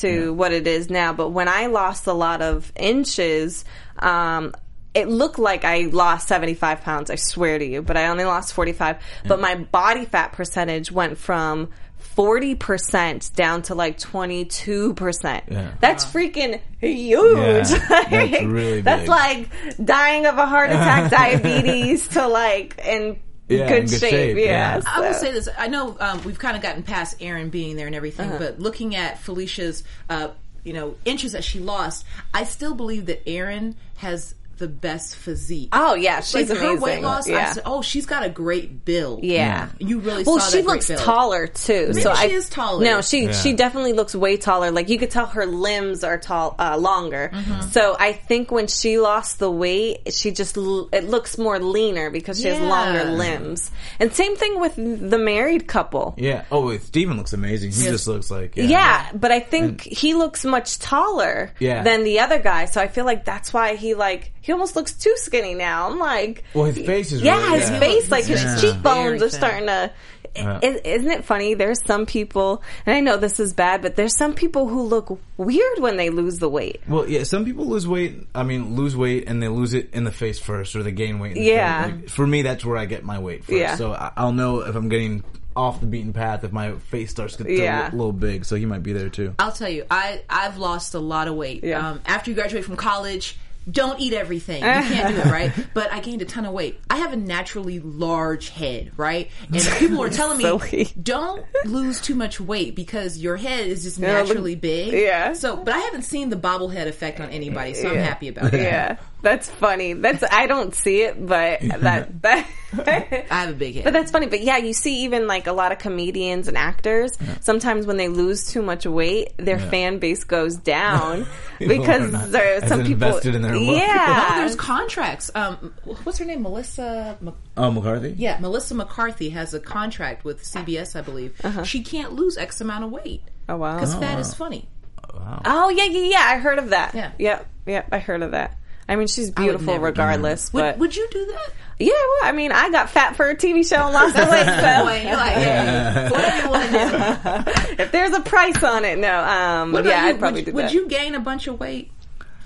to what it is now, but when I lost a lot of inches, um, it looked like I lost 75 pounds, I swear to you, but I only lost 45. But my body fat percentage went from 40% down to like 22%. Yeah. That's freaking huge. Yeah, that's really That's like dying of a heart attack, diabetes to like in Yeah, good, in good shape. shape, Yeah. yeah. I will say this. I know um, we've kind of gotten past Erin being there and everything, Uh-huh. but looking at Felicia's, uh, you know, inches that she lost, I still believe that Erin has the best physique. Oh yeah, she's like amazing. her weight loss, I said, oh, she's got a great build. Yeah. You really well, saw she that great looks build. taller too. Maybe so she I, is taller. No, she Yeah. she definitely looks way taller. Like you could tell her limbs are tall, uh, longer. Mm-hmm. So I think when she lost the weight, she just l- it looks more leaner because she has longer limbs. And same thing with the married couple. Yeah. Oh, wait, Steven looks amazing. He just looks like yeah. Yeah, but I think he looks much taller Yeah. than the other guy. So I feel like that's why he like he almost looks too skinny now. I'm like, Well, his face is yeah, really, his yeah. face, like his Yeah. cheekbones are starting to. Yeah. is- Isn't it funny? There's some people, and I know this is bad, but there's some people who look weird when they lose the weight. Well, yeah, some people lose weight. I mean, lose weight and they lose it in the face first, or they gain weight. In the Yeah. Like, for me, that's where I get my weight first. Yeah. So I- I'll know if I'm getting off the beaten path if my face starts to get Yeah. a little big. So he might be there too. I'll tell you, I I've lost a lot of weight. Yeah. Um, after you graduate from college, don't eat everything. You can't do it, right? But I gained a ton of weight. I have a naturally large head, right? And people are telling me don't lose too much weight because your head is just naturally big. yeah. So, but I haven't seen the bobblehead effect on anybody, so I'm happy about that. Yeah, that's funny. That's I don't see it, but that that. I have a big head. But that's funny. But yeah, you see even like a lot of comedians and actors, sometimes when they lose too much weight, their Yeah. fan base goes down because not there are some people invested in their look. Yeah. Oh, there's contracts. Um, what's her name? Melissa. Mc- Oh, McCarthy. Yeah, Melissa McCarthy has a contract with CBS, I believe. She can't lose X amount of weight oh wow. because fat is funny. Oh wow. Oh yeah, yeah, yeah. I heard of that. Yeah. Yep, yep. I heard of that. I mean, she's beautiful never regardless. Would, But would you do that? yeah, well, I mean, I got fat for a TV show and lost the weight. Boy, So like, hey, whatever you want to do. if there's a price on it, no. Um, yeah, you? I'd probably would, do would you gain a bunch of weight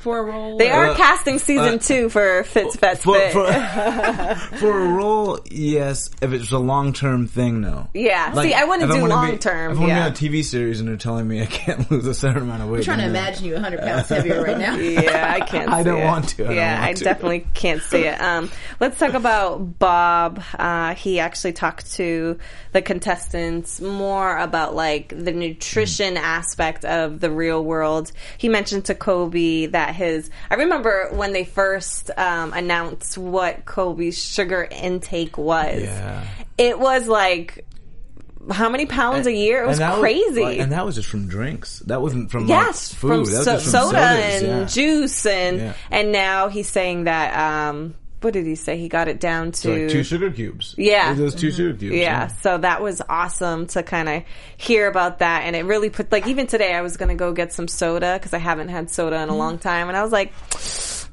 for a role? They or- are Uh, casting season uh, two for Fits Fets For, Fit. for, for a role, yes. If it's a long term thing, no. Yeah. See, I wouldn't do wanna be- long-term, If I'm yeah. on a TV series and they're telling me I can't lose a certain amount of weight, I'm trying to then, imagine you 100 pounds heavier right now. Yeah, I can't. I don't it. want to. I yeah, want I to. definitely can't see it. Um, let's talk about Bob. Uh, he actually talked to the contestants more about like the nutrition Mm. aspect of the real world. He mentioned to Colby that his. I remember when they first um, announced what Colby's sugar intake was. Yeah. It was like. How many pounds a year? It was crazy. like, and that was just from drinks. That wasn't from Yes, like, food. from that was so- from soda sodas, and yeah. juice, and Yeah. and now he's saying that. um What did he say? He got it down to like two sugar cubes. Yeah. those 2 sugar cubes. yeah, so that was awesome to kind of hear about that, and it really put like even today I was gonna go get some soda because I haven't had soda in a long time, and I was like,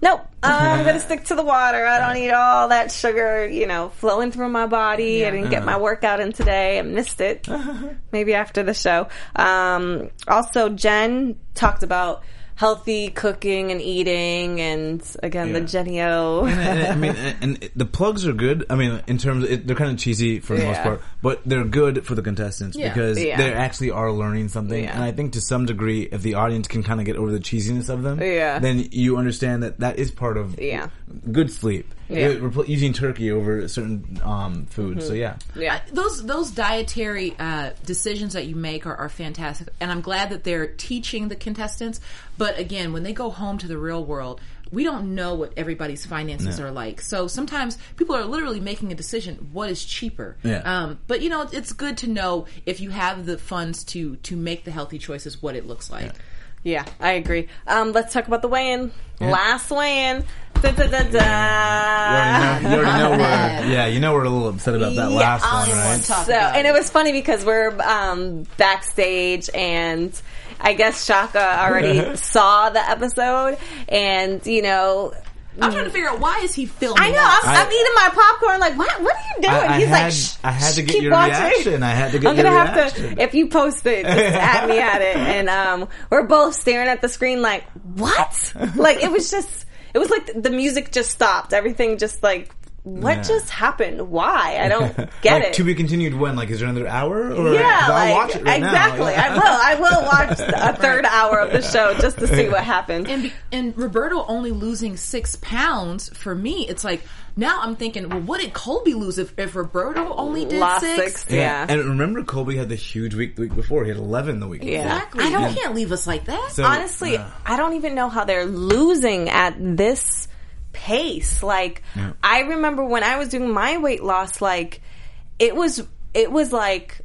nope, I'm gonna stick to the water. I don't need all that sugar, you know, flowing through my body. I didn't get my workout in today. I missed it. Maybe after the show. Um, also, Jen talked about healthy cooking and eating, and again the Yeah. Jennie-O. and, and- I mean, and, and the plugs are good. I mean, in terms, of, it, they're kind of cheesy for the most part, but they're good for the contestants Yeah. because Yeah. they actually are learning something. Yeah. And I think to some degree, if the audience can kind of get over the cheesiness of them, Yeah. then you understand that that is part of Yeah. good sleep. Yeah. Repl- Using turkey over certain um, food. Mm-hmm. So yeah, yeah. those those dietary uh, decisions that you make are, are fantastic, and I'm glad that they're teaching the contestants. But again, when they go home to the real world, we don't know what everybody's finances No. are like. So sometimes people are literally making a decision: what is cheaper? Yeah. Um, but you know, it's good to know if you have the funds to to make the healthy choices, what it looks like. Yeah, I agree. Um, let's talk about the weigh-in. Last weigh-in. Da, da, da, da. you already know, you already know we're yeah, you know we're a little upset about that Yeah, last I one, right? want to talk So, about and it was funny because we're um, backstage, and I guess Shaka already saw the episode, and you know. I'm trying to figure out why is he filming? I know. I'm, I'm eating my popcorn. Like, what? What are you doing? I, I He's had, like, Shh, I had to get your watching. reaction. I had to get I'm gonna have reaction. to. If you post it, just add me at it. And um, we're both staring at the screen, like, what? Like it was just. It was like the music just stopped. Everything just like. What Yeah. just happened? Why? I don't get like, it. To be continued when? Like, is there another hour? Or, yeah, 'cause I'll like, watch it right now. exactly. I will. I will watch a third hour of the show just to see what happens. and and Roberto only losing six pounds for me, it's like now I'm thinking, well, what did Colby lose if, if Roberto only did Lost six? six. Yeah. And remember, Colby had the huge week the week before. He had 11 the week Yeah. before. Exactly. I don't can't leave us like that. So, honestly, uh, I don't even know how they're losing at this pace. Like, I remember when I was doing my weight loss, like, it was, it was like,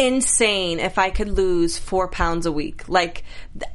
insane if I could lose four pounds a week, like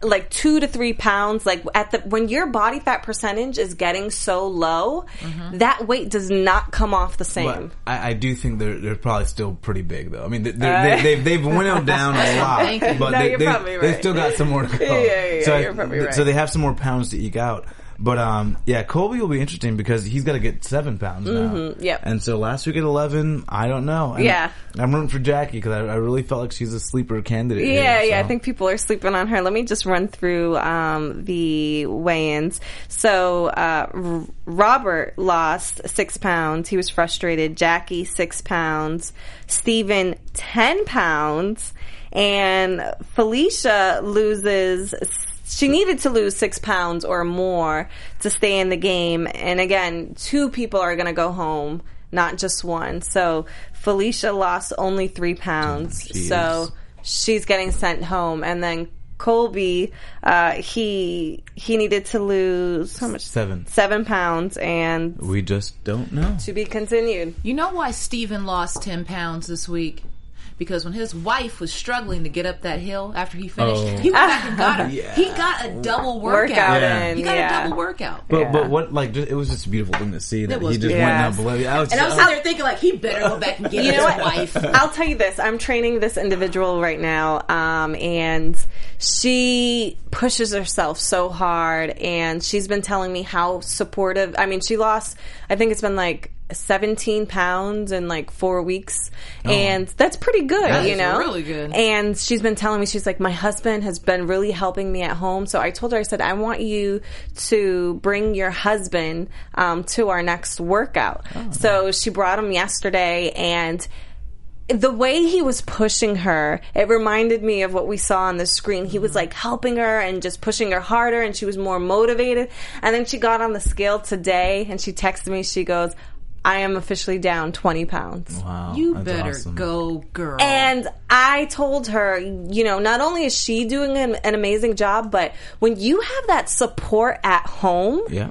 like two to three pounds. Like at the when your body fat percentage is getting so low, mm-hmm. that weight does not come off the same. I, I do think they're they're probably still pretty big though. I mean, they, they're, uh. they, they've they've winnowed down a lot, but No, they, you're they, right. still got some more to go. Yeah, yeah, yeah, so I- right. So they have some more pounds to eke out. But um, yeah, Colby will be interesting because he's got to get seven pounds now. Mm-hmm, yep. And so last week at eleven, I don't know. And Yeah. I'm rooting for Jackie because I, I really felt like she's a sleeper candidate. Yeah, here, yeah. I think people are sleeping on her. Let me just run through um, the weigh-ins. So uh, R- Robert lost six pounds. He was frustrated. Jackie six pounds. Stephen ten pounds, and Felicia loses. She needed to lose six pounds or more to stay in the game. And again, two people are going to go home, not just one. So Felicia lost only three pounds. Jeez. So she's getting sent home, and then Colby, uh, he he needed to lose how much? Seven. Seven pounds, and We just don't know. to be continued. You know why Steven lost 10 pounds this week? Because when his wife was struggling to get up that hill after he finished, Oh. he went back and got her. Yeah. He got a double workout. Workout Yeah. in, He got yeah. a double workout. But Yeah. but what like just, it was just a beautiful thing to see that was he just beautiful. went Yes. down below. I was, And I was I sitting there thinking, like, he better go back and get You his know what? wife. I'll tell you this. I'm training this individual right now, um, and she pushes herself so hard, and she's been telling me how supportive. I mean, she lost. I think it's been like 17 pounds in like four weeks, and that's pretty good. That you know, really good. And she's been telling me, she's like, my husband has been really helping me at home. So I told her, I said, I want you to bring your husband um, to our next workout. So she brought him yesterday, and the way he was pushing her, it reminded me of what we saw on the screen. He was like helping her and just pushing her harder, and she was more motivated. And then she got on the scale today, and she texted me. She goes, "I am officially down twenty pounds." wow, You that's better awesome. go, girl. And I told her, you know, not only is she doing an, an amazing job, but when you have that support at home, Yeah.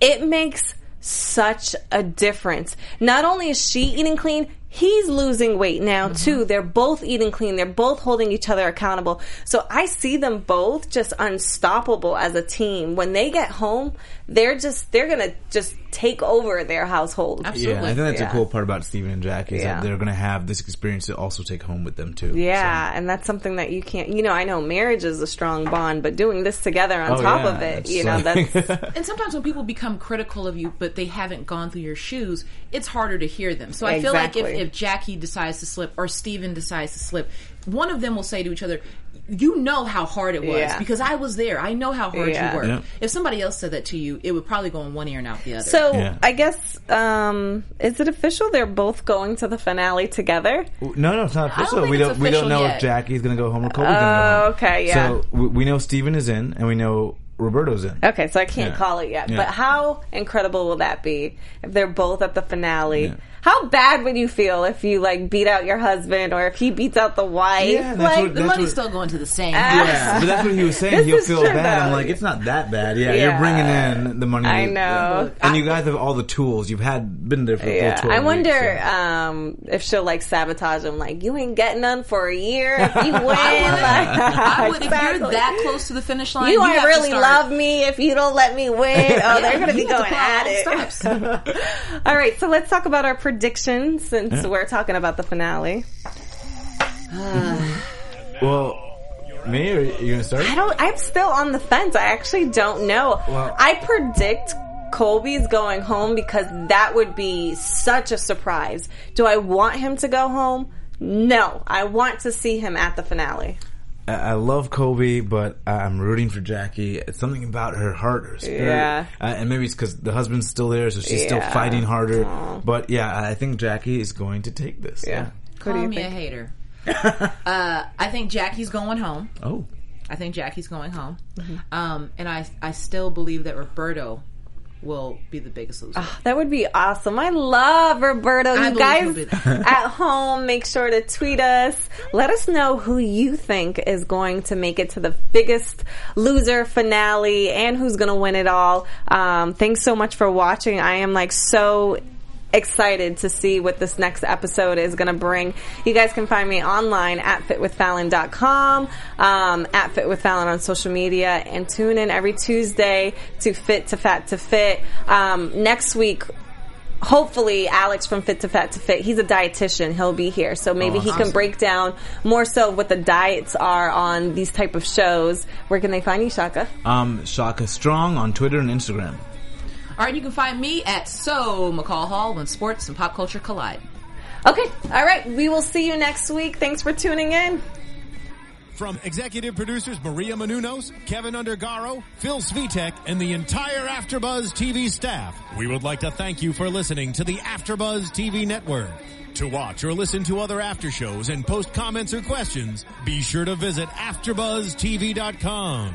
it makes such a difference. Not only is she eating clean, he's losing weight now mm-hmm. too. They're both eating clean. They're both holding each other accountable. So I see them both just unstoppable as a team. When they get home, they're just they're going to just take over their household. Absolutely. Yeah, I think that's Yeah. a cool part about Steven and Jack is Yeah. that they're going to have this experience to also take home with them too. Yeah, and that's something that you can't. You know, I know marriage is a strong bond, but doing this together on Oh, top yeah, of it, it's you know, like- that's And sometimes when people become critical of you, but they haven't gone through your shoes, it's harder to hear them. So I feel like if, if Jackie decides to slip or Steven decides to slip, one of them will say to each other, you know how hard it was Yeah. because I was there. I know how hard Yeah. you worked. Yeah. If somebody else said that to you, it would probably go in one ear and out the other. So Yeah. I guess um is it official? They're both going to the finale together. No, no, it's not don't official. think we don't. We don't know yet. if Jackie's going to go home or Colby's going to go Oh, home. okay, yeah. So we, we know Steven is in, and we know Roberto's in. Okay, so I can't Yeah. call it yet. Yeah. But how incredible will that be if they're both at the finale? Yeah. How bad would you feel if you like beat out your husband or if he beats out the wife? Yeah, that's like, what- the that's money's what- still going to the same. Yeah, but that's what he was saying. This He'll is feel true, bad. I'm like, it's not that bad. Yeah, Yeah. you're bringing in the money. I know. and you guys have all the tools. You've had been there for the Yeah, full 12 I wonder weeks, so. um, if she'll like sabotage him. Like, you ain't getting none for a year if you win. I would, if Exactly. you're that close to the finish line, you have ain't to really start- love me if you don't let me win. Oh, they're going to be going at it. All right, so let's talk about our predictions since we're talking about the finale. Well, me or you gonna start? I don't. I'm still on the fence. I actually don't know. Well- I predict Colby's going home because that would be such a surprise. Do I want him to go home? No, I want to see him at the finale. I I love Colby, but I'm rooting for Jackie. It's something about her heart, her spirit, Yeah. uh, and maybe it's because the husband's still there, so she's still fighting harder. But yeah, I think Jackie is going to take this. Yeah. do Call you me a hater. uh, I think Jackie's going home. Oh, I think Jackie's going home. Mm-hmm. Um, and I, I still believe that Roberto will be the biggest loser. That would be awesome. I love Roberto. I you guys he'll be there. at home, make sure to tweet us. Let us know who you think is going to make it to the biggest loser finale and who's going to win it all. Um, thanks so much for watching. I am like so excited to see what this next episode is going to bring. You guys can find me online at fitwithfallon.com, um, at fitwithfallon on social media, and tune in every Tuesday to Fit to Fat to Fit. Um, next week, hopefully Alex from Fit to Fat to Fit, he's a dietitian. He'll be here. So maybe he can break down more so what the diets are on these type of shows. Where can they find you, Shaka? Um, Shaka Strong on Twitter and Instagram. All right, you can find me at So McCall Hall when sports and pop culture collide. Okay. All right. We will see you next week. Thanks for tuning in. From executive producers Maria Menounos, Kevin Undergaro, Phil Svitek, and the entire AfterBuzz TV staff, we would like to thank you for listening to the AfterBuzz TV network. To watch or listen to other after shows and post comments or questions, be sure to visit AfterBuzzTV.com.